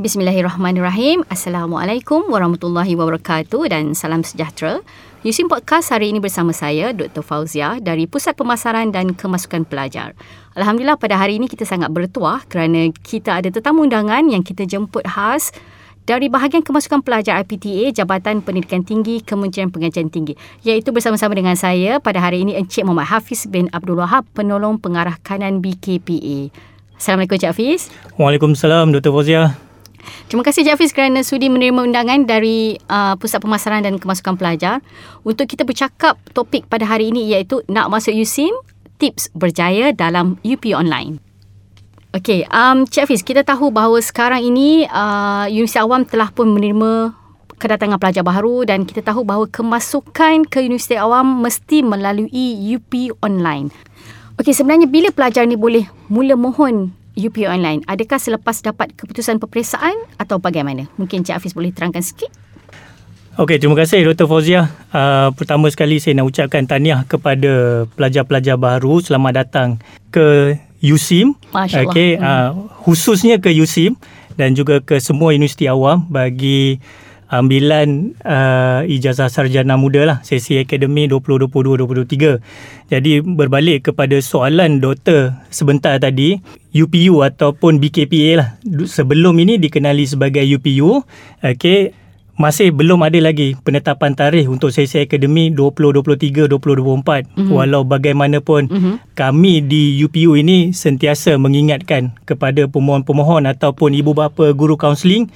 Bismillahirrahmanirrahim. Assalamualaikum warahmatullahi wabarakatuh dan salam sejahtera. Yusim Podcast hari ini bersama saya Dr. Fauzia dari Pusat Pemasaran dan Kemasukan Pelajar. Alhamdulillah pada hari ini kita sangat bertuah kerana kita ada tetamu undangan yang kita jemput khas dari bahagian kemasukan pelajar IPTA Jabatan Pendidikan Tinggi Kementerian Pengajian Tinggi iaitu bersama-sama dengan saya pada hari ini Encik Muhammad Hafiz bin Abdul Wahab penolong pengarah kanan BKPA. Assalamualaikum Encik Hafiz. Waalaikumsalam Dr. Fauzia. Terima kasih Jafiz kerana sudi menerima undangan dari uh, Pusat Pemasaran dan Kemasukan Pelajar untuk kita bercakap topik pada hari ini iaitu nak masuk USIM, tips berjaya dalam UP Online. Okey, um, Cik Hafiz, kita tahu bahawa sekarang ini uh, Universiti Awam telah pun menerima kedatangan pelajar baru dan kita tahu bahawa kemasukan ke Universiti Awam mesti melalui UP Online. Okey, sebenarnya bila pelajar ni boleh mula mohon UP Online? Adakah selepas dapat keputusan peperiksaan atau bagaimana? Mungkin Cik Hafiz boleh terangkan sikit. Okey, terima kasih Dr. Fauzia. Uh, pertama sekali saya nak ucapkan tahniah kepada pelajar-pelajar baru selamat datang ke USIM. Allah. Okay, uh, khususnya ke USIM dan juga ke semua universiti awam bagi ambilan uh, ijazah sarjana muda lah sesi akademi 2022-2023. Jadi berbalik kepada soalan doktor sebentar tadi, UPU ataupun BKPA lah sebelum ini dikenali sebagai UPU, okay, masih belum ada lagi penetapan tarikh untuk sesi akademi 2023-2024 mm-hmm. walau bagaimanapun mm-hmm. kami di UPU ini sentiasa mengingatkan kepada pemohon-pemohon ataupun ibu bapa guru kaunseling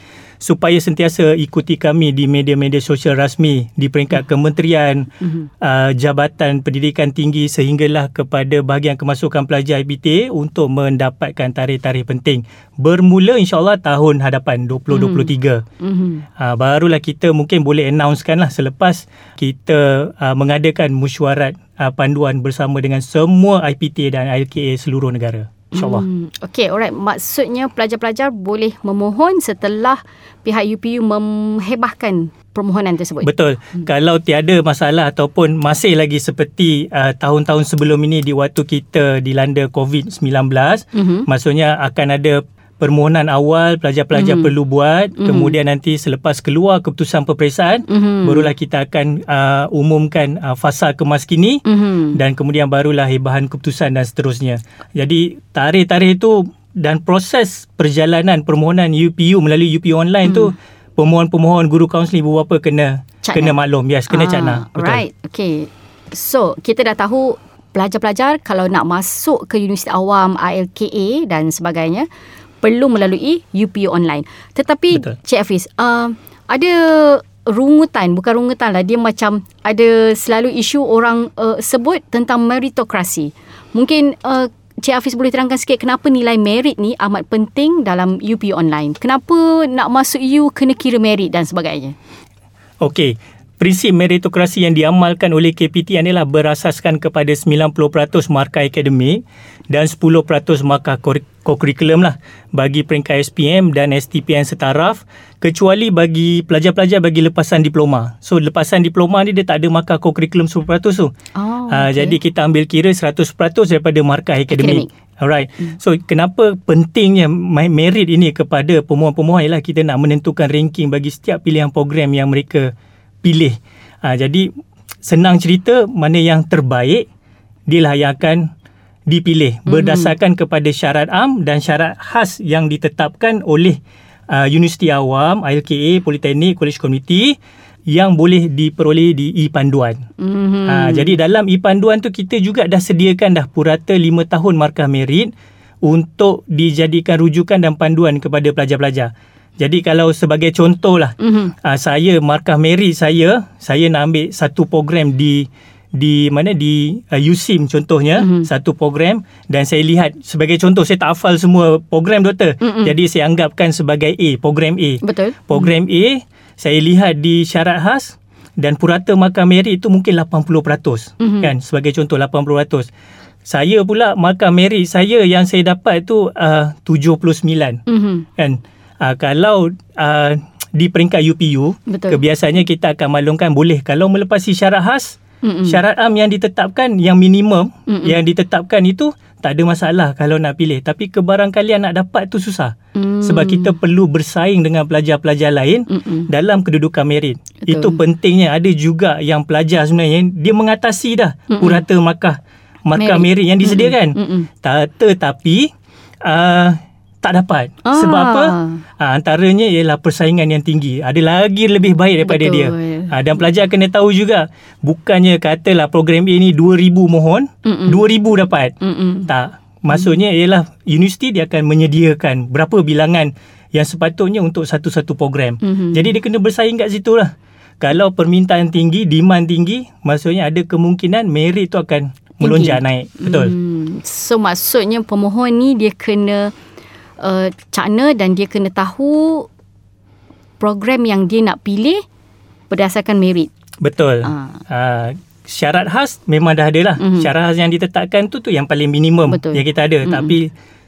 supaya sentiasa ikuti kami di media-media sosial rasmi di peringkat kementerian mm-hmm. uh, jabatan pendidikan tinggi sehinggalah kepada bahagian kemasukan pelajar IPTA untuk mendapatkan tarikh-tarikh penting. Bermula insyaallah tahun hadapan 2023 mm-hmm. uh, barulah kita mungkin boleh announcekan lah selepas kita uh, mengadakan mesyuarat uh, panduan bersama dengan semua IPTA dan ILKA seluruh negara InsyaAllah. Hmm. Okay, alright. Maksudnya pelajar-pelajar boleh memohon setelah pihak UPU memhebahkan permohonan tersebut. Betul. Hmm. Kalau tiada masalah ataupun masih lagi seperti uh, tahun-tahun sebelum ini di waktu kita dilanda COVID-19, hmm. maksudnya akan ada permohonan awal pelajar-pelajar mm-hmm. perlu buat mm-hmm. kemudian nanti selepas keluar keputusan peperiksaan mm-hmm. barulah kita akan uh, umumkan uh, fasa kemaskini mm-hmm. dan kemudian barulah hebahan keputusan dan seterusnya jadi tarikh-tarikh itu dan proses perjalanan permohonan UPU melalui UPU online mm. tu pemohon-pemohon guru kaunseling ibu bapa kena cakna. kena maklum yes kena ah, cakna betul right okay so kita dah tahu pelajar-pelajar kalau nak masuk ke Universiti Awam ILKA dan sebagainya perlu melalui UPU online. Tetapi Betul. Cik Hafiz, uh, ada rungutan, bukan rungutan lah, dia macam ada selalu isu orang uh, sebut tentang meritokrasi. Mungkin uh, Cik Hafiz boleh terangkan sikit kenapa nilai merit ni amat penting dalam UPU online. Kenapa nak masuk U kena kira merit dan sebagainya? Okey, prinsip meritokrasi yang diamalkan oleh KPT adalah berasaskan kepada 90% markah akademik dan 10% markah kokurikulum lah bagi peringkat SPM dan STPN setaraf kecuali bagi pelajar-pelajar bagi lepasan diploma. So lepasan diploma ni dia tak ada markah kokurikulum 10% tu. Oh, uh, okay. Jadi kita ambil kira 100% daripada markah akademik. Alright. Hmm. So kenapa pentingnya merit ini kepada pemohon-pemohon ialah kita nak menentukan ranking bagi setiap pilihan program yang mereka pilih. Ha, jadi senang cerita mana yang terbaik dialah yang akan dipilih mm-hmm. berdasarkan kepada syarat am dan syarat khas yang ditetapkan oleh uh, Universiti Awam, ILKA, Politeknik, College Committee yang boleh diperoleh di e-panduan. Mm-hmm. Ha, jadi dalam e-panduan tu kita juga dah sediakan dah purata 5 tahun markah merit untuk dijadikan rujukan dan panduan kepada pelajar-pelajar. Jadi kalau sebagai contoh lah, mm-hmm. uh, saya markah merit saya, saya nak ambil satu program di di mana di uh, USIM contohnya mm-hmm. satu program dan saya lihat sebagai contoh saya tak hafal semua program doktor mm-hmm. jadi saya anggapkan sebagai A program A betul program mm-hmm. A saya lihat di syarat khas dan purata markah merit itu mungkin 80% mm-hmm. kan sebagai contoh 80% saya pula markah merit saya yang saya dapat tu uh, 79 mm-hmm. kan uh, kalau uh, di peringkat UPU Betul. kebiasaannya kita akan maklumkan boleh kalau melepasi syarat khas Mm-mm. syarat am yang ditetapkan yang minimum Mm-mm. yang ditetapkan itu tak ada masalah kalau nak pilih tapi kebarangkalian nak dapat tu susah mm. sebab kita perlu bersaing dengan pelajar-pelajar lain Mm-mm. dalam kedudukan merit. Betul. Itu pentingnya ada juga yang pelajar sebenarnya dia mengatasi dah Mm-mm. purata markah markah Merit. merit, yang disediakan. Mm-mm. Ta- tetapi uh, tak dapat. Ah. Sebab apa? Uh, antaranya ialah persaingan yang tinggi. Ada lagi lebih baik daripada Betul. dia. Uh, dan pelajar kena tahu juga bukannya katalah program A ni 2000 mohon, Mm-mm. 2000 dapat. Mm-mm. Tak. Maksudnya ialah universiti dia akan menyediakan berapa bilangan yang sepatutnya untuk satu-satu program. Mhm. Jadi dia kena bersaing kat situ lah. Kalau permintaan tinggi, demand tinggi, maksudnya ada kemungkinan merit tu akan melonjak naik. Betul. Hmm. So maksudnya pemohon ni dia kena uh, cakna dan dia kena tahu program yang dia nak pilih berdasarkan merit. Betul. Ah. Uh, syarat khas memang dah ada lah. Mhm. Syarat khas yang ditetapkan tu tu yang paling minimum Betul. yang kita ada. Mhm. Tapi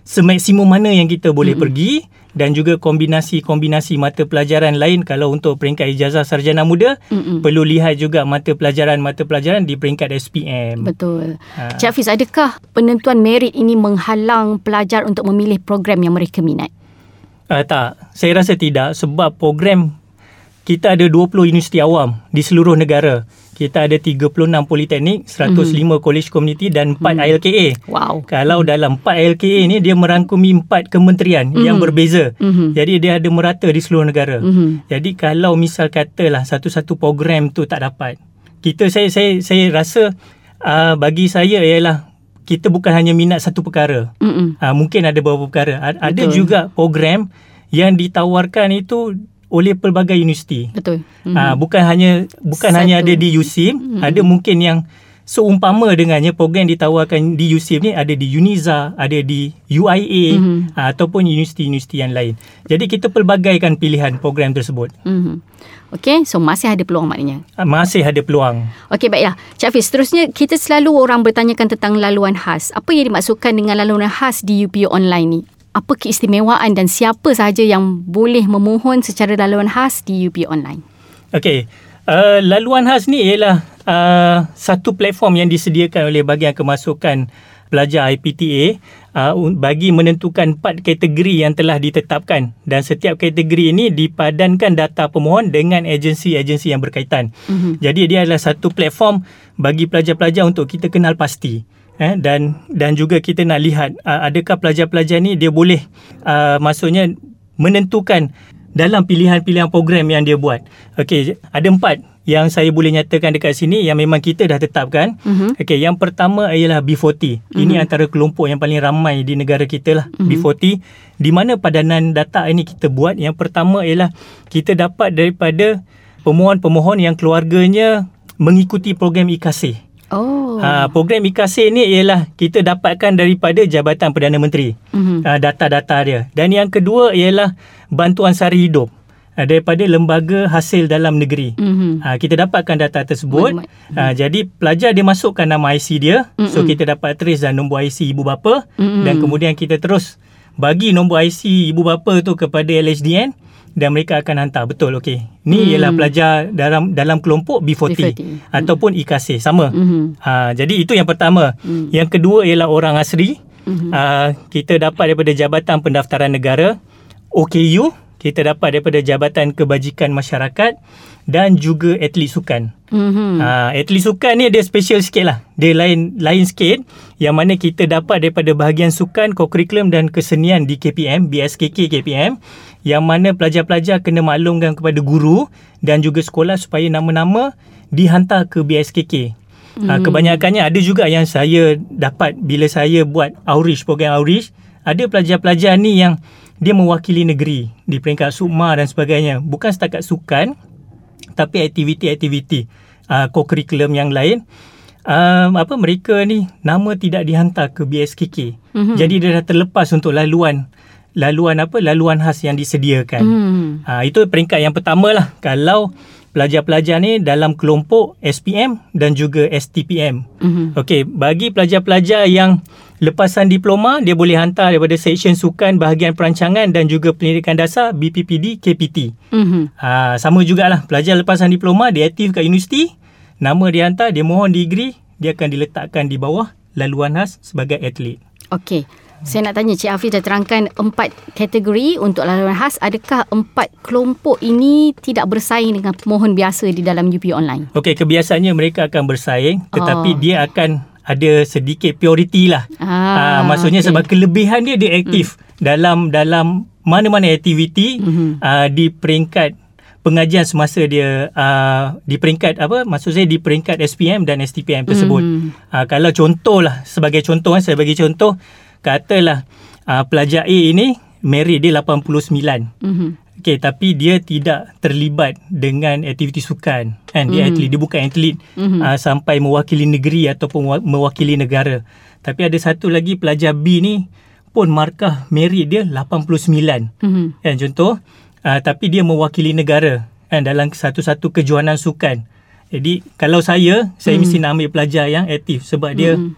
semaksimum mana yang kita boleh pergi dan juga kombinasi-kombinasi mata pelajaran lain kalau untuk peringkat ijazah sarjana muda Mm-mm. perlu lihat juga mata pelajaran-mata pelajaran di peringkat SPM. Betul. Ha. Cik Hafiz, adakah penentuan merit ini menghalang pelajar untuk memilih program yang mereka minat? Uh, tak, saya rasa tidak sebab program kita ada 20 universiti awam di seluruh negara. Kita ada 36 politeknik, 105 mm. college community dan 4 mm. ILKA. Wow. Kalau dalam 4 LKA ni dia merangkumi 4 kementerian Mhm. yang berbeza. Mhm. Jadi dia ada merata di seluruh negara. Mhm. Jadi kalau misal katalah satu-satu program tu tak dapat. Kita saya saya saya rasa uh, bagi saya ialah kita bukan hanya minat satu perkara. Mm-mm. Uh, mungkin ada beberapa perkara. A- Ada Betul. juga program yang ditawarkan itu oleh pelbagai universiti. Betul. Mm-hmm. Uh, bukan hanya bukan Satu. hanya ada di USIM, mm-hmm. ada mungkin yang seumpama dengannya program yang ditawarkan di USIM ni ada di UNIZA, ada di UIA mm-hmm. uh, ataupun universiti-universiti yang lain. Jadi kita pelbagaikan pilihan program tersebut. Mhm. Okey, so masih ada peluang maknanya. Uh, masih ada peluang. Okey, baiklah. Cik Hafiz, seterusnya kita selalu orang bertanyakan tentang laluan khas. Apa yang dimaksudkan dengan laluan khas di UPU online ni? Apa keistimewaan dan siapa sahaja yang boleh memohon secara laluan khas di UPU online? Okey. Uh, laluan khas ni ialah uh, satu platform yang disediakan oleh bahagian kemasukan pelajar IPTA uh, bagi menentukan empat kategori yang telah ditetapkan dan setiap kategori ini dipadankan data pemohon dengan agensi-agensi yang berkaitan. Mhm. Jadi dia adalah satu platform bagi pelajar-pelajar untuk kita kenal pasti eh dan dan juga kita nak lihat uh, adakah pelajar-pelajar ni dia boleh uh, maksudnya menentukan dalam pilihan-pilihan program yang dia buat. Okey, ada empat yang saya boleh nyatakan dekat sini yang memang kita dah tetapkan. Mhm. Okey, yang pertama ialah B40. Ini antara kelompok yang paling ramai di negara kita lah, B40. Di mana padanan data ini kita buat? Yang pertama ialah kita dapat daripada pemohon-pemohon yang keluarganya mengikuti program IKASih. Oh. Ha, program IKASih ni ialah kita dapatkan daripada Jabatan Perdana Menteri. Mhm. Ha, data-data dia. Dan yang kedua ialah bantuan sari hidup ha, daripada lembaga hasil dalam negeri. Mhm. Ha, kita dapatkan data tersebut. Ha, jadi pelajar dia masukkan nama IC dia. So kita dapat trace dan nombor IC ibu bapa Mm-mm. dan kemudian kita terus bagi nombor IC ibu bapa tu kepada LHDN dan mereka akan hantar betul okey. Ni Mm. ialah pelajar dalam dalam kelompok B40, B40. ataupun IKASih sama. Mhm. Ha, jadi itu yang pertama. Mm. Yang kedua ialah orang asli. Mhm. Uh, kita dapat daripada Jabatan Pendaftaran Negara, OKU, kita dapat daripada Jabatan Kebajikan Masyarakat dan juga atlet sukan. Mhm. Ha, atlet sukan ni dia special sikit lah. Dia lain lain sikit yang mana kita dapat daripada bahagian sukan, kokurikulum dan kesenian di KPM, BSKK KPM yang mana pelajar-pelajar kena maklumkan kepada guru dan juga sekolah supaya nama-nama dihantar ke BSKK. Ha, kebanyakannya ada juga yang saya dapat bila saya buat outreach, program outreach, ada pelajar-pelajar ni yang dia mewakili negeri di peringkat sukma dan sebagainya. Bukan setakat sukan, tapi aktiviti-aktiviti uh, co-curriculum yang lain um, apa mereka ni nama tidak dihantar ke BSKK. Mm-hmm. Jadi dia dah terlepas untuk laluan laluan apa laluan khas yang disediakan. Mhm. Ha, itu peringkat yang pertama lah kalau pelajar-pelajar ni dalam kelompok SPM dan juga STPM. Mhm. Okey, bagi pelajar-pelajar yang lepasan diploma, dia boleh hantar daripada seksyen sukan, bahagian perancangan dan juga pendidikan dasar BPPD KPT. Mhm. Ha, sama jugalah pelajar lepasan diploma dia aktif kat universiti, nama dia hantar, dia mohon degree, dia akan diletakkan di bawah laluan khas sebagai atlet. Okey. Saya nak tanya Cik Hafiz dah terangkan empat kategori untuk laluan khas. Adakah empat kelompok ini tidak bersaing dengan pemohon biasa di dalam UP online? Okey, kebiasaannya mereka akan bersaing tetapi Oh. dia akan ada sedikit purity lah. Ah, Ah, maksudnya okey. sebab kelebihan dia dia aktif dalam dalam mana-mana aktiviti Mhm. ah, di peringkat pengajian semasa dia uh, di peringkat apa maksud saya di peringkat SPM dan STPM tersebut. Mhm. Uh, kalau contohlah sebagai contoh eh, saya bagi contoh katalah uh, pelajar A ini merit dia 89. Mhm. Okey tapi dia tidak terlibat dengan aktiviti sukan kan dia Mhm. atlet dia bukan atlet Mhm. uh, sampai mewakili negeri ataupun mewa- mewakili negara. Tapi ada satu lagi pelajar B ni pun markah merit dia 89 Mhm. kan contoh uh, tapi dia mewakili negara kan dalam satu-satu kejohanan sukan. Jadi kalau saya saya Mhm. mesti nak ambil pelajar yang aktif sebab dia Mhm.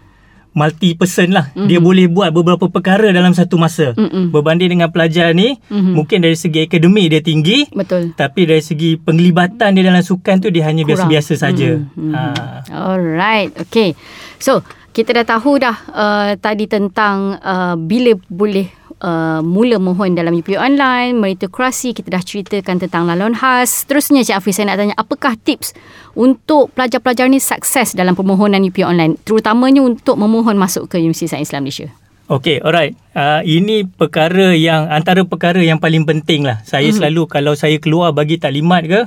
Multi person lah. Dia boleh buat beberapa perkara dalam satu masa. Mhm. Berbanding dengan pelajar ni Mhm. mungkin dari segi akademik dia tinggi Betul. tapi dari segi penglibatan dia dalam sukan tu dia hanya Kurang. biasa-biasa saja. Mhm. Ha. Alright, okay. So, kita dah tahu dah uh, tadi tentang uh, bila boleh uh, mula mohon dalam UP online, meritokrasi, kita dah ceritakan tentang laluan khas. Terusnya Cik Hafiz, saya nak tanya, apakah tips untuk pelajar-pelajar ni sukses dalam permohonan UP online, terutamanya untuk memohon masuk ke Universiti Sains Islam Malaysia? Okay, alright. Uh, ini perkara yang antara perkara yang paling penting lah. Saya Mhm. selalu kalau saya keluar bagi taklimat ke,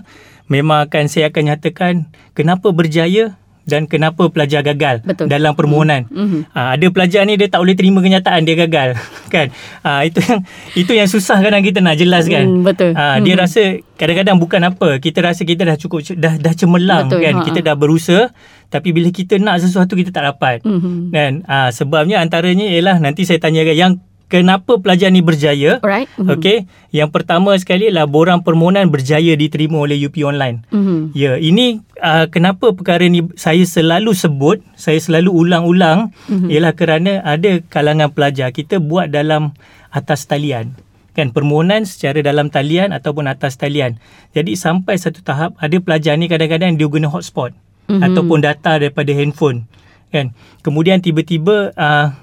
memang akan saya akan nyatakan kenapa berjaya dan kenapa pelajar gagal Betul. dalam permohonan. Mhm. Uh, ada pelajar ni dia tak boleh terima kenyataan dia gagal, kan? Uh, itu yang itu yang susah kadang kita nak jelaskan. Hmm, betul. Uh, dia Mhm. rasa kadang-kadang bukan apa. Kita rasa kita dah cukup dah dah cemerlang Betul, kan. ha. Kita dah berusaha tapi bila kita nak sesuatu kita tak dapat. Mhm. Kan? Ah sebabnya antaranya ialah nanti saya tanyakan yang kenapa pelajar ni berjaya. Alright. Mhm. Okey, yang pertama sekali ialah borang permohonan berjaya diterima oleh UP Online. Mhm. Ya, ini uh, kenapa perkara ni saya selalu sebut, saya selalu ulang-ulang Mhm. ialah kerana ada kalangan pelajar kita buat dalam atas talian. Kan permohonan secara dalam talian ataupun atas talian. Jadi sampai satu tahap ada pelajar ni kadang-kadang dia guna hotspot Mhm. ataupun data daripada handphone. Kan? Kemudian tiba-tiba uh,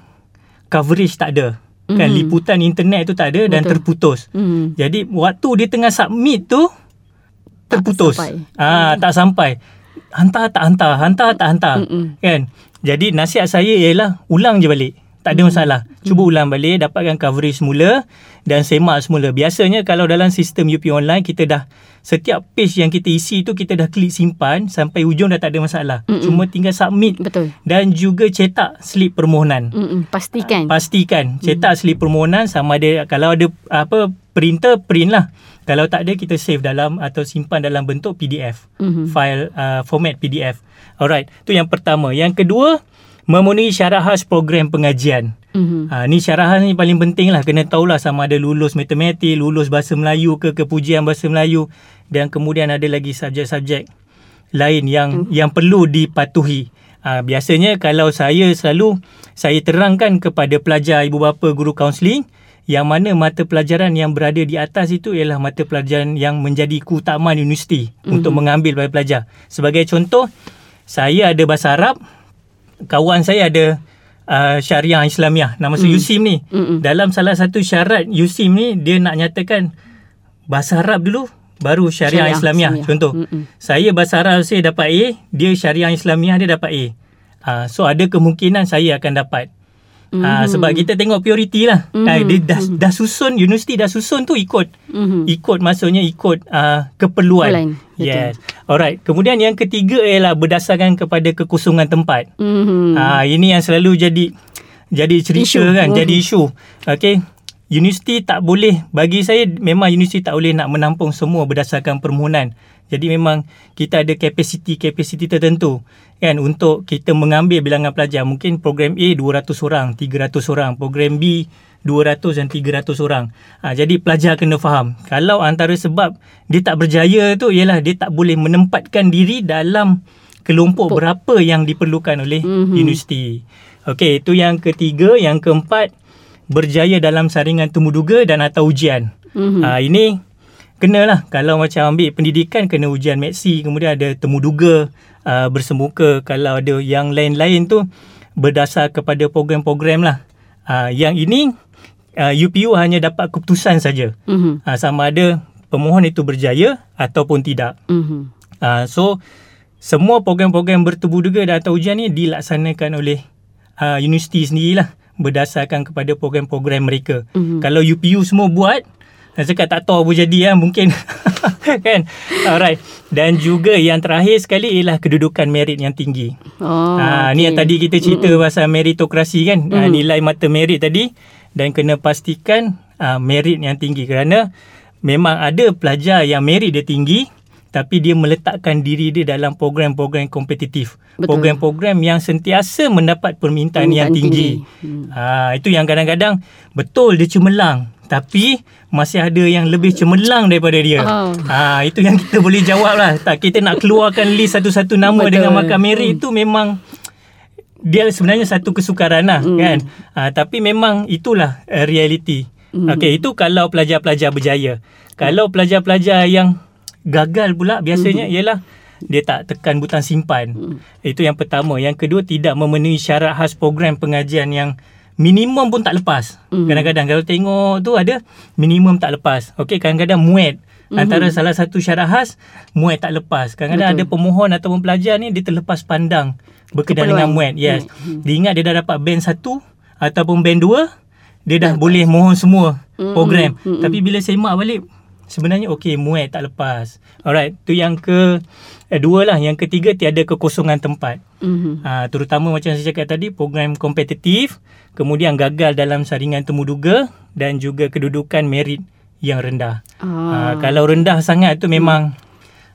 coverage tak ada. Kan Mhm. liputan internet tu tak ada dan Betul. terputus. Mhm. Jadi waktu dia tengah submit tu terputus. sampai. Ah tak sampai. Hantar tak hantar, hantar tak hantar. Mm-mm. Kan? Jadi nasihat saya ialah ulang je balik. Tak ada masalah. Cuba ulang balik, dapatkan coverage semula dan semak semula. Biasanya kalau dalam sistem UP online kita dah setiap page yang kita isi tu kita dah klik simpan sampai ujung dah tak ada masalah. Mm-mm. Cuma tinggal submit Betul. dan juga cetak slip permohonan. Mm-mm. Pastikan. Pastikan cetak slip permohonan sama ada kalau ada apa printer print lah. Kalau tak ada kita save dalam atau simpan dalam bentuk PDF. Mhm. File uh, format PDF. Alright, tu yang pertama. Yang kedua, memenuhi syarat khas program pengajian. Mhm. Ha, ni syarat khas ni paling penting lah. Kena tahulah sama ada lulus matematik, lulus bahasa Melayu ke kepujian bahasa Melayu dan kemudian ada lagi subjek-subjek lain yang yang perlu dipatuhi. Ha, biasanya kalau saya selalu saya terangkan kepada pelajar, ibu bapa, guru kaunseling yang mana mata pelajaran yang berada di atas itu ialah mata pelajaran yang menjadi keutamaan universiti mm-hmm. untuk mengambil bagi pelajar. Sebagai contoh, saya ada bahasa Arab, kawan saya ada uh, syariah Islamiah nama mm. USIM ni. Mm-mm. Dalam salah satu syarat USIM ni dia nak nyatakan bahasa Arab dulu baru syariah, Syariah Islamiah. Islamiah. Contoh. Mm-mm. Saya bahasa Arab saya dapat A, dia syariah Islamiah dia dapat A. Uh, so ada kemungkinan saya akan dapat. Mm-hmm. Uh, sebab kita tengok purity lah. Mm-hmm. Uh, dia dah, dah susun, universiti dah susun tu ikut. Mhm. Ikut maksudnya ikut uh, keperluan. Betul. Alright. Kemudian yang ketiga ialah berdasarkan kepada kekosongan tempat. Mhm. Ah ini yang selalu jadi jadi cerita Isu. kan, Mhm. jadi isu. Okey. Universiti tak boleh bagi saya memang universiti tak boleh nak menampung semua berdasarkan permohonan. Jadi memang kita ada kapasiti-kapasiti tertentu kan untuk kita mengambil bilangan pelajar. Mungkin program A 200 orang, 300 orang, program B 200 dan 300 orang. Ha, jadi pelajar kena faham. Kalau antara sebab dia tak berjaya tu ialah dia tak boleh menempatkan diri dalam kelompok berapa yang diperlukan oleh Mhm. mm-hmm. universiti. Okey, itu yang ketiga, yang keempat berjaya dalam saringan temuduga dan atau ujian. Mhm. Ha, ini kenalah kalau macam ambil pendidikan kena ujian maksi, kemudian ada temuduga uh, bersemuka, kalau ada yang lain-lain tu berdasar kepada program-program lah. Uh, yang ini uh, UPU hanya dapat keputusan saja. Mhm. Uh, sama ada pemohon itu berjaya ataupun tidak. Mhm. Uh, so semua program-program bertubuh duga dan atau ujian ni dilaksanakan oleh uh, universiti sendirilah berdasarkan kepada program-program mereka. Mhm. Kalau UPU semua buat, saya cakap tak tahu apa jadi ya mungkin kan. Alright. Dan juga yang terakhir sekali ialah kedudukan merit yang tinggi. Oh. Ah ni yang tadi kita cerita mm pasal meritokrasi kan. Ah, Mm-mm. nilai mata merit tadi dan kena pastikan ah, merit yang tinggi kerana memang ada pelajar yang merit dia tinggi tapi dia meletakkan diri dia dalam program-program kompetitif. Betul. Program-program yang sentiasa mendapat permintaan yang Permintaan tinggi. tinggi. Hmm. Ah itu yang kadang-kadang betul dia cemerlang tapi masih ada yang lebih cemerlang daripada dia. Oh. Ah itu yang kita boleh jawab lah. Tak kita nak keluarkan list satu-satu nama Betul. dengan markah merit itu memang dia sebenarnya satu kesukaran lah Hmm. kan. Ah tapi memang itulah uh, realiti. Hmm. Okey itu kalau pelajar-pelajar berjaya. Kalau pelajar-pelajar yang gagal pula biasanya Hmm. ialah dia tak tekan butang simpan. Itu yang pertama. Yang kedua tidak memenuhi syarat khas program pengajian yang minimum pun tak lepas. Hmm. Kadang-kadang kalau tengok tu ada minimum tak lepas. Okey kadang-kadang muat. Antara salah satu syarat khas muat tak lepas. Kadang-kadang Hmm. Betul. ada pemohon atau pelajar ni dia terlepas pandang berkenaan Keperluan. dengan muat. Yes. Hmm. Dia ingat dia dah dapat band 1 ataupun band 2 dia dah boleh mohon semua Hmm, program. hmm, hmm. Tapi bila semak balik sebenarnya okey muat tak lepas. Alright, tu yang ke eh, dua lah. Yang ketiga tiada kekosongan tempat. Mhm. Ha, terutama macam saya cakap tadi program kompetitif, kemudian gagal dalam saringan temu duga dan juga kedudukan merit yang rendah. Ah. Ha, kalau rendah sangat tu memang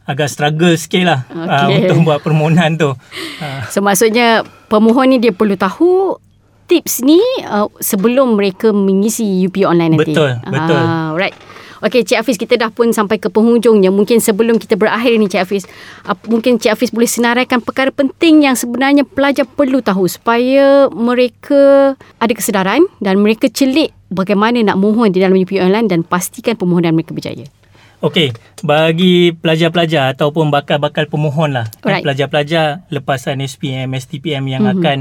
agak struggle sikit lah ha, Okey. untuk buat permohonan tu. Ha, So maksudnya pemohon ni dia perlu tahu tips ni uh, sebelum mereka mengisi UP online nanti. Betul, betul. Ah, right. Okey Cik Hafiz kita dah pun sampai ke penghujungnya. Mungkin sebelum kita berakhir ni Cik Hafiz, uh, mungkin Cik Hafiz boleh senaraikan perkara penting yang sebenarnya pelajar perlu tahu supaya mereka ada kesedaran dan mereka celik bagaimana nak mohon di dalam UP online dan pastikan permohonan mereka berjaya. Okey, bagi pelajar-pelajar ataupun bakal-bakal pemohon lah. Alright. Pelajar-pelajar lepasan SPM, STPM yang Mhm. akan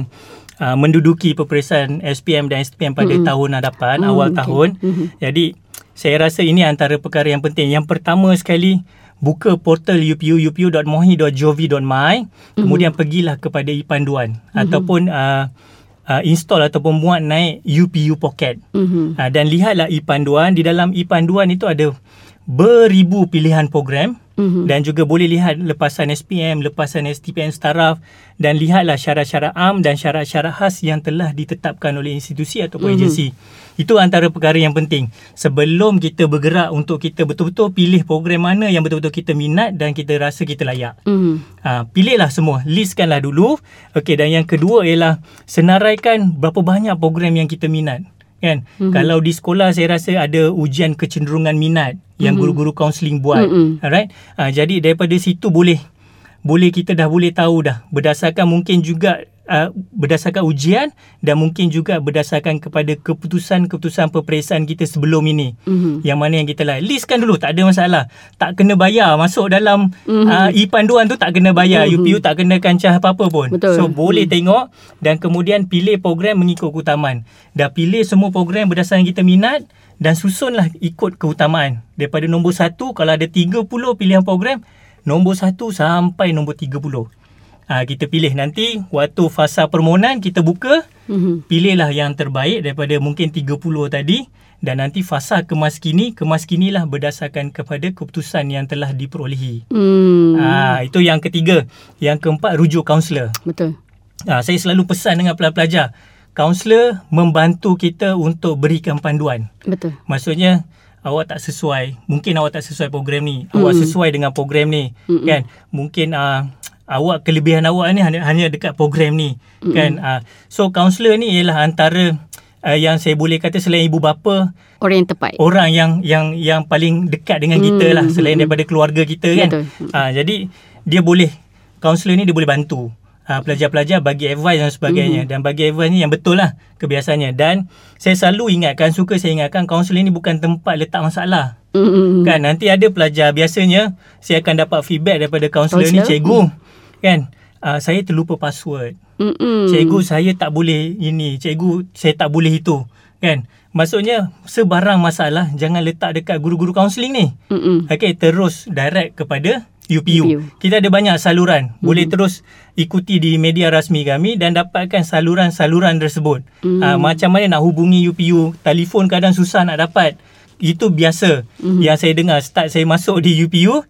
uh, menduduki peperiksaan SPM dan STPM pada Mhm. tahun hadapan, Hmm, awal okey. tahun. Mhm. Jadi, saya rasa ini antara perkara yang penting. Yang pertama sekali, buka portal UPU, upu.mohi.gov.my. Kemudian pergilah kepada e-panduan ataupun uh, uh, install ataupun muat naik UPU Pocket. Mhm. Ha, dan lihatlah e-panduan. Di dalam e-panduan itu ada beribu pilihan program Mhm. dan juga boleh lihat lepasan SPM, lepasan STPM staraf dan lihatlah syarat-syarat am dan syarat-syarat khas yang telah ditetapkan oleh institusi ataupun Mhm. agensi. Itu antara perkara yang penting. Sebelum kita bergerak untuk kita betul-betul pilih program mana yang betul-betul kita minat dan kita rasa kita layak. Mhm. Ha, pilihlah semua, listkanlah dulu. Okey dan yang kedua ialah senaraikan berapa banyak program yang kita minat. Kan? Mhm. Kalau di sekolah saya rasa ada ujian kecenderungan minat yang Mhm. guru-guru kaunseling buat. Mhm. Alright? Ha, jadi daripada situ boleh boleh kita dah boleh tahu dah berdasarkan mungkin juga uh, berdasarkan ujian dan mungkin juga berdasarkan kepada keputusan-keputusan peperiksaan kita sebelum ini. Mhm. Yang mana yang kita lah listkan dulu tak ada masalah. Tak kena bayar masuk dalam Mhm. uh, e-panduan tu tak kena bayar. Mhm. UPU tak kena kancah apa-apa pun. Betul. So boleh tengok dan kemudian pilih program mengikut keutamaan. Dah pilih semua program berdasarkan kita minat dan susunlah ikut keutamaan. Daripada nombor satu kalau ada 30 pilihan program, nombor satu sampai nombor 30. Ha, kita pilih nanti waktu fasa permohonan kita buka Mhm. pilihlah yang terbaik daripada mungkin 30 tadi dan nanti fasa kemaskini kemaskinilah berdasarkan kepada keputusan yang telah diperolehi. Hmm. Ah itu yang ketiga. Yang keempat rujuk kaunselor. Betul. Ah saya selalu pesan dengan pelajar-pelajar, kaunselor membantu kita untuk berikan panduan. Betul. Maksudnya awak tak sesuai, mungkin awak tak sesuai program ni. Mm-mm. Awak sesuai dengan program ni, Mm-mm. kan? Mungkin uh, awak kelebihan awak ni hanya, hanya dekat program ni, Mm-mm. kan? Uh, so kaunselor ni ialah antara uh, yang saya boleh kata selain ibu bapa, Orang yang tepat. orang yang yang yang paling dekat dengan kita lah selain daripada keluarga kita kan. Betul. Ah jadi dia boleh kaunselor ni dia boleh bantu uh, pelajar-pelajar bagi advice dan sebagainya Mhm. dan bagi advice ni yang betul lah kebiasaannya dan saya selalu ingatkan suka saya ingatkan kaunselor ni bukan tempat letak masalah. Mm-mm. Kan nanti ada pelajar biasanya saya akan dapat feedback daripada kaunselor ni cikgu kan uh, saya terlupa password. Mm-mm. Cikgu saya tak boleh ini, cikgu saya tak boleh itu. Kan? Maksudnya sebarang masalah jangan letak dekat guru-guru kaunseling ni. Mm-mm. Okey, terus direct kepada UPU. UPU. Kita ada banyak saluran. Boleh terus ikuti di media rasmi kami dan dapatkan saluran-saluran tersebut. Mm. Uh, macam mana nak hubungi UPU, telefon kadang susah nak dapat. Itu biasa Mm. yang saya dengar start saya masuk di UPU,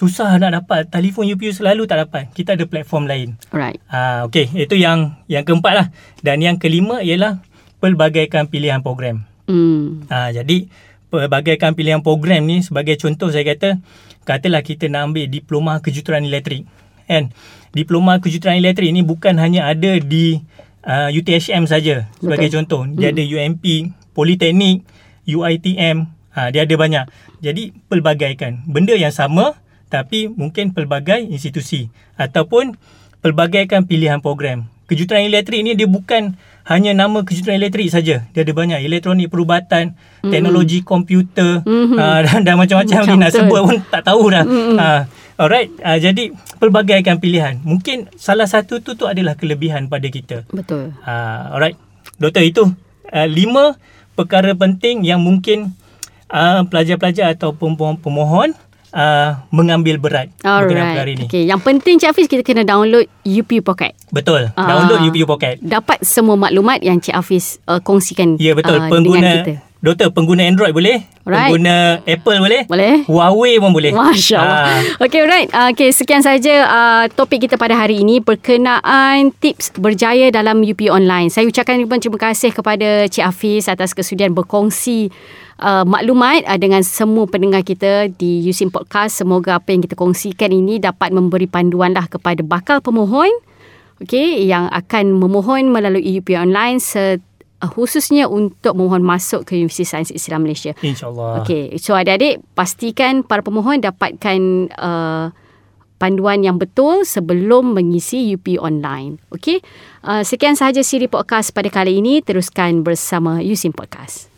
susah nak dapat. Telefon UPU selalu tak dapat. Kita ada platform lain. Alright. Ah, okey, itu yang yang keempat lah. Dan yang kelima ialah pelbagaikan pilihan program. Mm. Ha, jadi pelbagaikan pilihan program ni sebagai contoh saya kata katalah kita nak ambil diploma kejuruteraan elektrik kan diploma kejuruteraan elektrik ni bukan hanya ada di uh, UTHM saja sebagai Betul. contoh dia ada UMP Politeknik UITM ha, dia ada banyak jadi pelbagaikan benda yang sama tapi mungkin pelbagai institusi ataupun pelbagaikan pilihan program kejuruteraan elektrik ni dia bukan hanya nama kejuruteraan elektrik saja. Dia ada banyak elektronik perubatan, mm-hmm. teknologi komputer mm-hmm. uh, dan, dan macam-macam Macam ni nak sebut pun tak tahu dah. Mm-mm. Uh, alright, uh, jadi pelbagaikan pilihan. Mungkin salah satu tu tu adalah kelebihan pada kita. Betul. Uh, alright. Doktor itu uh, lima perkara penting yang mungkin uh, pelajar-pelajar atau pemohon uh, mengambil berat berkenaan perkara Alright. ini. Okay. Yang penting Cik Hafiz kita kena download UP Pocket. Betul. Ah. Download UPU Pocket. Dapat semua maklumat yang Cik Hafiz uh, kongsikan Ya betul. uh, dengan pengguna kita. Doktor, pengguna Android boleh? Alright. Pengguna Apple boleh? Boleh. Huawei pun boleh. Masya Allah. Ah. Okay, alright. Uh, okay, sekian saja uh, topik kita pada hari ini berkenaan tips berjaya dalam UP Online. Saya ucapkan ribuan terima kasih kepada Cik Hafiz atas kesudian berkongsi uh, maklumat uh, dengan semua pendengar kita di USIM Podcast. Semoga apa yang kita kongsikan ini dapat memberi panduan lah kepada bakal pemohon okay, yang akan memohon melalui UP Online se- uh, khususnya untuk memohon masuk ke Universiti Sains Islam Malaysia. InsyaAllah. Okey, so adik-adik pastikan para pemohon dapatkan uh, panduan yang betul sebelum mengisi UP online. Okey, uh, sekian sahaja siri podcast pada kali ini. Teruskan bersama Yusim Podcast.